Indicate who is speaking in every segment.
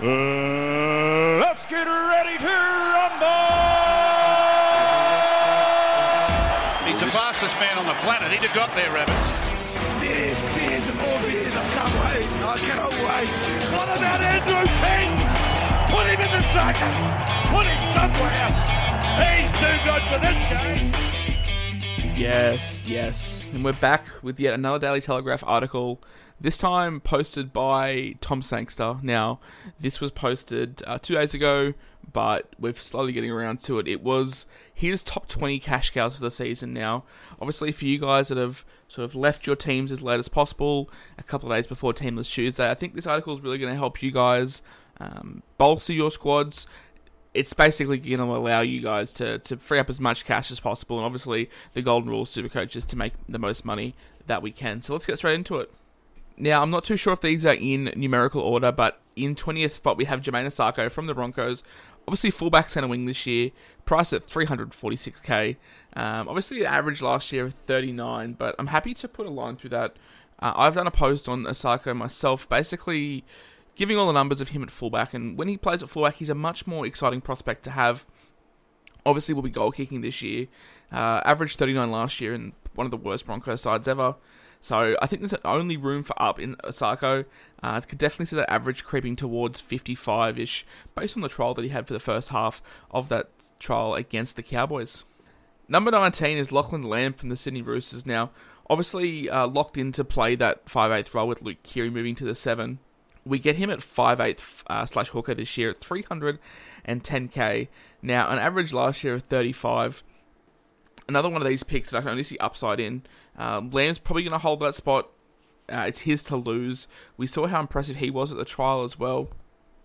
Speaker 1: uh, let's get ready to rumble.
Speaker 2: He's the fastest man on the planet. He'd have got there, Rabbits.
Speaker 3: Beers, beers, and more beers. I can't wait. I cannot wait. What about Andrew King? Put him in the circus. Put him somewhere. He's too good for this game.
Speaker 4: Yes, yes. And we're back with yet another Daily Telegraph article, this time posted by Tom Sangster. Now, this was posted uh, two days ago, but we're slowly getting around to it. It was his top 20 cash cows for the season now. Obviously, for you guys that have sort of left your teams as late as possible, a couple of days before Teamless Tuesday, I think this article is really going to help you guys um, bolster your squads it's basically going to allow you guys to, to free up as much cash as possible, and obviously the golden rule of super coaches to make the most money that we can. So let's get straight into it. Now, I'm not too sure if these are in numerical order, but in 20th spot we have Jamayne Isaako from the Broncos. Obviously, fullback centre wing this year, priced at 346k. Um, obviously, average last year of 39, but I'm happy to put a line through that. Uh, I've done a post on Isaako myself, basically giving all the numbers of him at fullback, and when he plays at fullback, he's a much more exciting prospect to have. Obviously, will be goal kicking this year. Uh, averaged 39 last year, and one of the worst Broncos sides ever. So I think there's only room for up in Isaako. Uh, could definitely see that average creeping towards 55-ish, based on the trial that he had for the first half of that trial against the Cowboys. Number 19 is Lachlan Lamb from the Sydney Roosters. Now, obviously uh, locked in to play that 5'8 role with Luke Keary moving to the 7 we get him at 5'8 uh, slash hooker this year at 310k. Now, an average last year of 35. Another one of these picks that I can only see upside in. Um, Lamb's probably going to hold that spot. Uh, it's his to lose. We saw how impressive he was at the trial as well.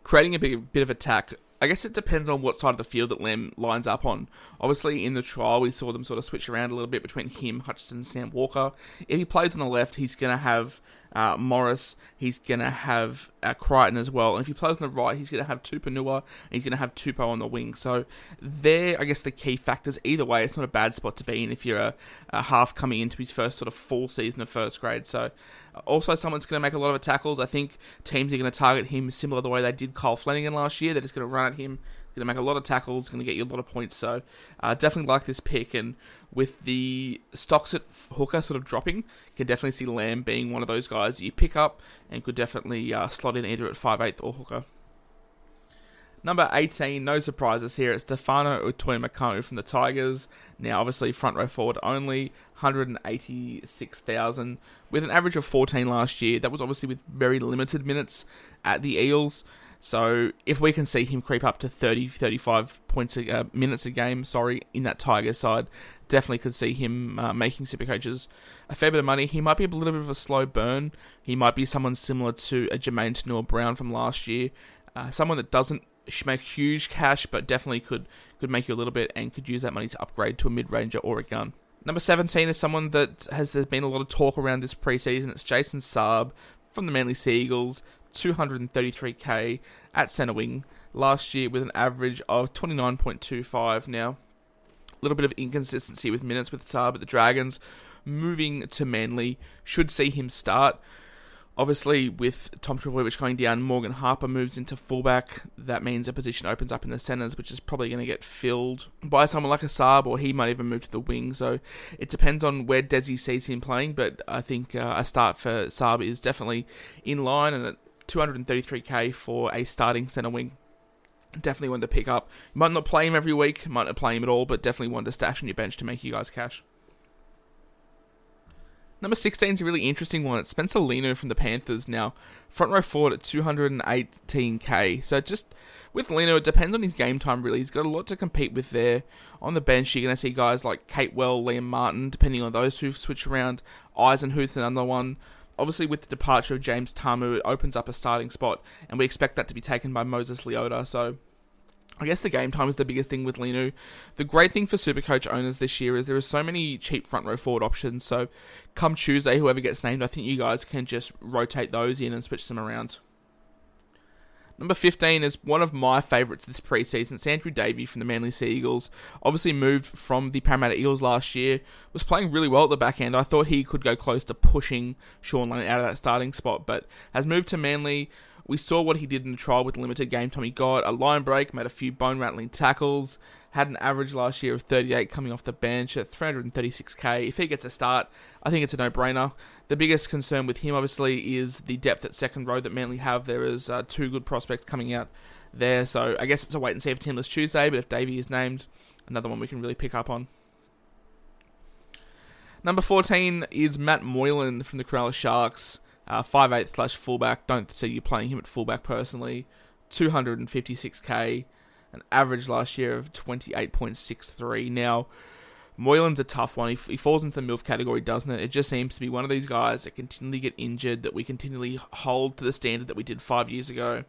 Speaker 4: Creating a big, bit of attack I guess it depends on what side of the field that Lamb lines up on. Obviously, in the trial, we saw them sort of switch around a little bit between him, Hutchison, and Sam Walker. If he plays on the left, he's going to have uh, Morris, he's going to have uh, Crichton as well. And if he plays on the right, he's going to have Tupouniua, and he's going to have Tupou on the wing. So they're, I guess, the key factors. Either way, it's not a bad spot to be in if you're a, a half coming into his first sort of full season of first grade. So also, someone's going to make a lot of tackles. I think teams are going to target him similar the way they did Kyle Flanagan last year. They're just going to run at him. Going to make a lot of tackles. Going to get you a lot of points. So uh, definitely like this pick. And with the stocks at hooker sort of dropping, you can definitely see Lamb being one of those guys you pick up and could definitely uh, slot in either at 5'8 or hooker. Number 18, no surprises here. It's Stefano Utoikamanu from the Tigers. Now, obviously, front row forward only, 186,000, with an average of 14 last year. That was obviously with very limited minutes at the Eels. So, if we can see him creep up to 30, 35 points a, uh, minutes a game, sorry, in that Tigers side, definitely could see him uh, making super coaches a fair bit of money. He might be a little bit of a slow burn. He might be someone similar to a Jamayne Taunoa-Brown from last year. Uh, someone that doesn't make huge cash, but definitely could could make you a little bit and could use that money to upgrade to a mid ranger or a gun. Number 17 is someone that has there's been a lot of talk around this preseason. It's Jason Saab from the Manly Sea Eagles, 233k at centre wing last year with an average of 29.25. Now, a little bit of inconsistency with minutes with Saab at the Dragons. Moving to Manly should see him start. Obviously, with Tom Trbojevic going down, Morgan Harper moves into fullback. That means a position opens up in the centres, which is probably going to get filled by someone like a Saab, or he might even move to the wing. So it depends on where Desi sees him playing, but I think uh, a start for Saab is definitely in line, and at 233k for a starting centre wing. Definitely one to pick up. Might not play him every week, might not play him at all, but definitely one to stash on your bench to make you guys cash. Number 16 is a really interesting one. It's Spencer Leniu from the Panthers now. Front row forward at 218k. So just with Leniu, it depends on his game time really. He's got a lot to compete with there. On the bench, you're going to see guys like Capewell, Liam Martin, depending on those who've switched around. Eisenhuth, another one. obviously with the departure of James Tamou, it opens up a starting spot, and we expect that to be taken by Moses Leota. So I guess the game time is the biggest thing with Leniu. The great thing for Supercoach owners this year is there are so many cheap front row forward options. So come Tuesday, whoever gets named, I think you guys can just rotate those in and switch them around. Number 15 is one of my favourites this preseason. It's Andrew Davey from the Manly Sea Eagles. Obviously moved from the Parramatta Eagles last year. Was playing really well at the back end. I thought he could go close to pushing Shaun Lane out of that starting spot, but has moved to Manly. We saw what he did in the trial with limited game time he got. A line break, made a few bone rattling tackles, had an average last year of 38 coming off the bench at 336k. If he gets a start, I think it's a no brainer. The biggest concern with him, obviously, is the depth at second row that Manly have. There is uh, two good prospects coming out there, so I guess it's a wait and see for Teamless Tuesday. But if Davey is named, another one we can really pick up on. Number 14 is Matt Moylan from the Cronulla Sharks. Uh, 5'8 slash fullback. Don't see you playing him at fullback personally. 256k. An average last year of 28.63. Now, Moylan's a tough one. He, he falls into the MILF category, doesn't it? It just seems to be one of these guys that continually get injured, that we continually hold to the standard that we did five years ago.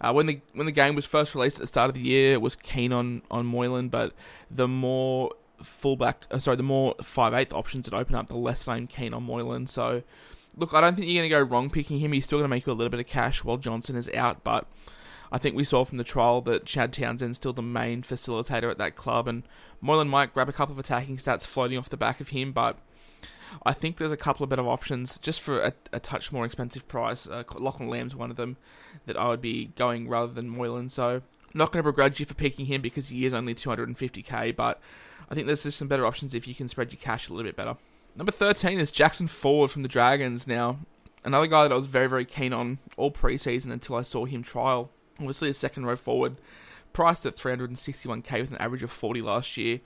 Speaker 4: Uh, when the when the game was first released at the start of the year, it was keen on on Moylan, but the more fullback, uh, sorry, the more five eighth options that open up, the less I'm keen on Moylan. So, look, I don't think you're going to go wrong picking him. He's still going to make you a little bit of cash while Johnson is out, but I think we saw from the trial that Chad Townsend's still the main facilitator at that club, and Moylan might grab a couple of attacking stats floating off the back of him, but I think there's a couple of better options just for a, a touch more expensive price. Uh, Lachlan Lamb's one of them that I would be going rather than Moylan, so not going to begrudge you for picking him because he is only 250k, but I think there's just some better options if you can spread your cash a little bit better. Number 13 is Jackson Ford from the Dragons. Now, another guy that I was very, very keen on all preseason until I saw him trial. Obviously, a second row forward, priced at 361k with an average of 40 last year.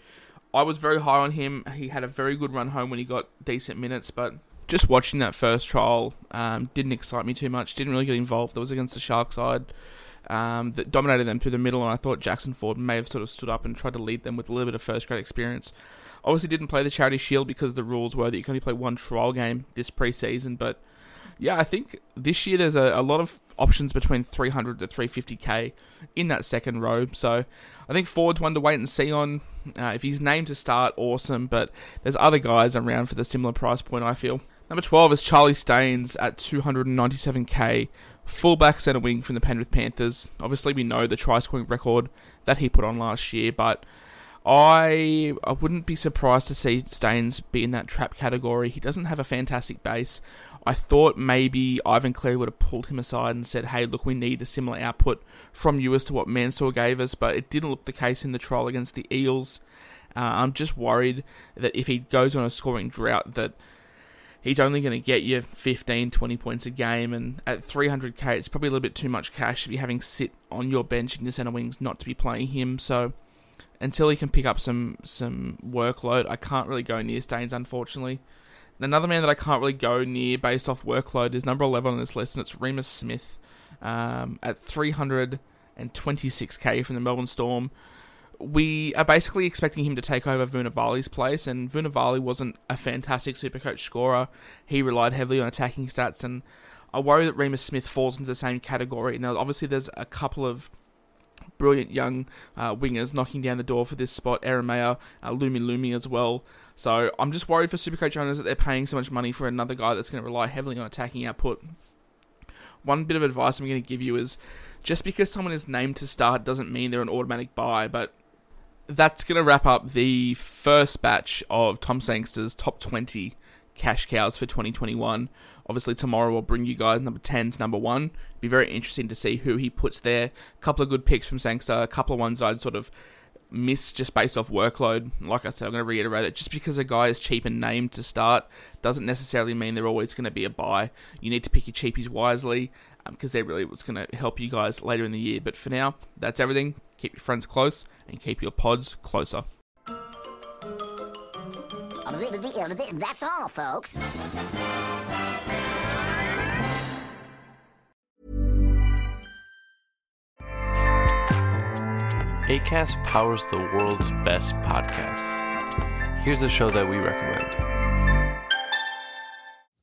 Speaker 4: I was very high on him. He had a very good run home when he got decent minutes, but just watching that first trial um, didn't excite me too much. Didn't really get involved. That was against the Shark side um, that dominated them through the middle, and I thought Jackson Ford may have sort of stood up and tried to lead them with a little bit of first grade experience. Obviously, didn't play the Charity Shield because the rules were that you can only play one trial game this preseason, but yeah, I think this year there's a, a lot of options between 300 to 350k in that second row. So I think Ford's one to wait and see on. Uh, if he's named to start, awesome. But there's other guys around for the similar price point. I feel. Number 12 is Charlie Staines at 297k, fullback centre wing from the Penrith Panthers. Obviously, we know the try scoring record that he put on last year, but I I wouldn't be surprised to see Staines be in that trap category. He doesn't have a fantastic base. I thought maybe Ivan Cleary would have pulled him aside and said, hey, look, we need a similar output from you as to what Mansour gave us, but it didn't look the case in the trial against the Eels. Uh, I'm just worried that if he goes on a scoring drought, that he's only going to get you 15, 20 points a game, and at 300k, it's probably a little bit too much cash if you're having sit on your bench in your centre wings not to be playing him. So until he can pick up some some workload, I can't really go near Staines, unfortunately. Another man that I can't really go near based off workload is number 11 on this list, and it's Reimis Smith um, at 326k from the Melbourne Storm. We are basically expecting him to take over Vunivalu's place, and Vunivalu wasn't a fantastic supercoach scorer. He relied heavily on attacking stats, and I worry that Reimis Smith falls into the same category. Now, obviously, there's a couple of brilliant young uh, wingers knocking down the door for this spot. Ieremia, uh, Lumi Lumi as well. So I'm just worried for Supercoach owners that they're paying so much money for another guy that's going to rely heavily on attacking output. One bit of advice I'm going to give you is just because someone is named to start doesn't mean they're an automatic buy, but that's going to wrap up the first batch of Tom Sangster's top 20 cash cows for 2021. Obviously, tomorrow we'll bring you guys number 10 to number 1. It'll be very interesting to see who he puts there. A couple of good picks from Sangster, a couple of ones I'd sort of miss just based off workload. Like I said, I'm going to reiterate it. Just because a guy is cheap and named to start doesn't necessarily mean they're always going to be a buy. You need to pick your cheapies wisely because um, they're really what's going to help you guys later in the year. But for now, that's everything. Keep your friends close and keep your pods closer.
Speaker 5: That's all, folks.
Speaker 6: ACAST powers the world's best podcasts. Here's a show that we recommend.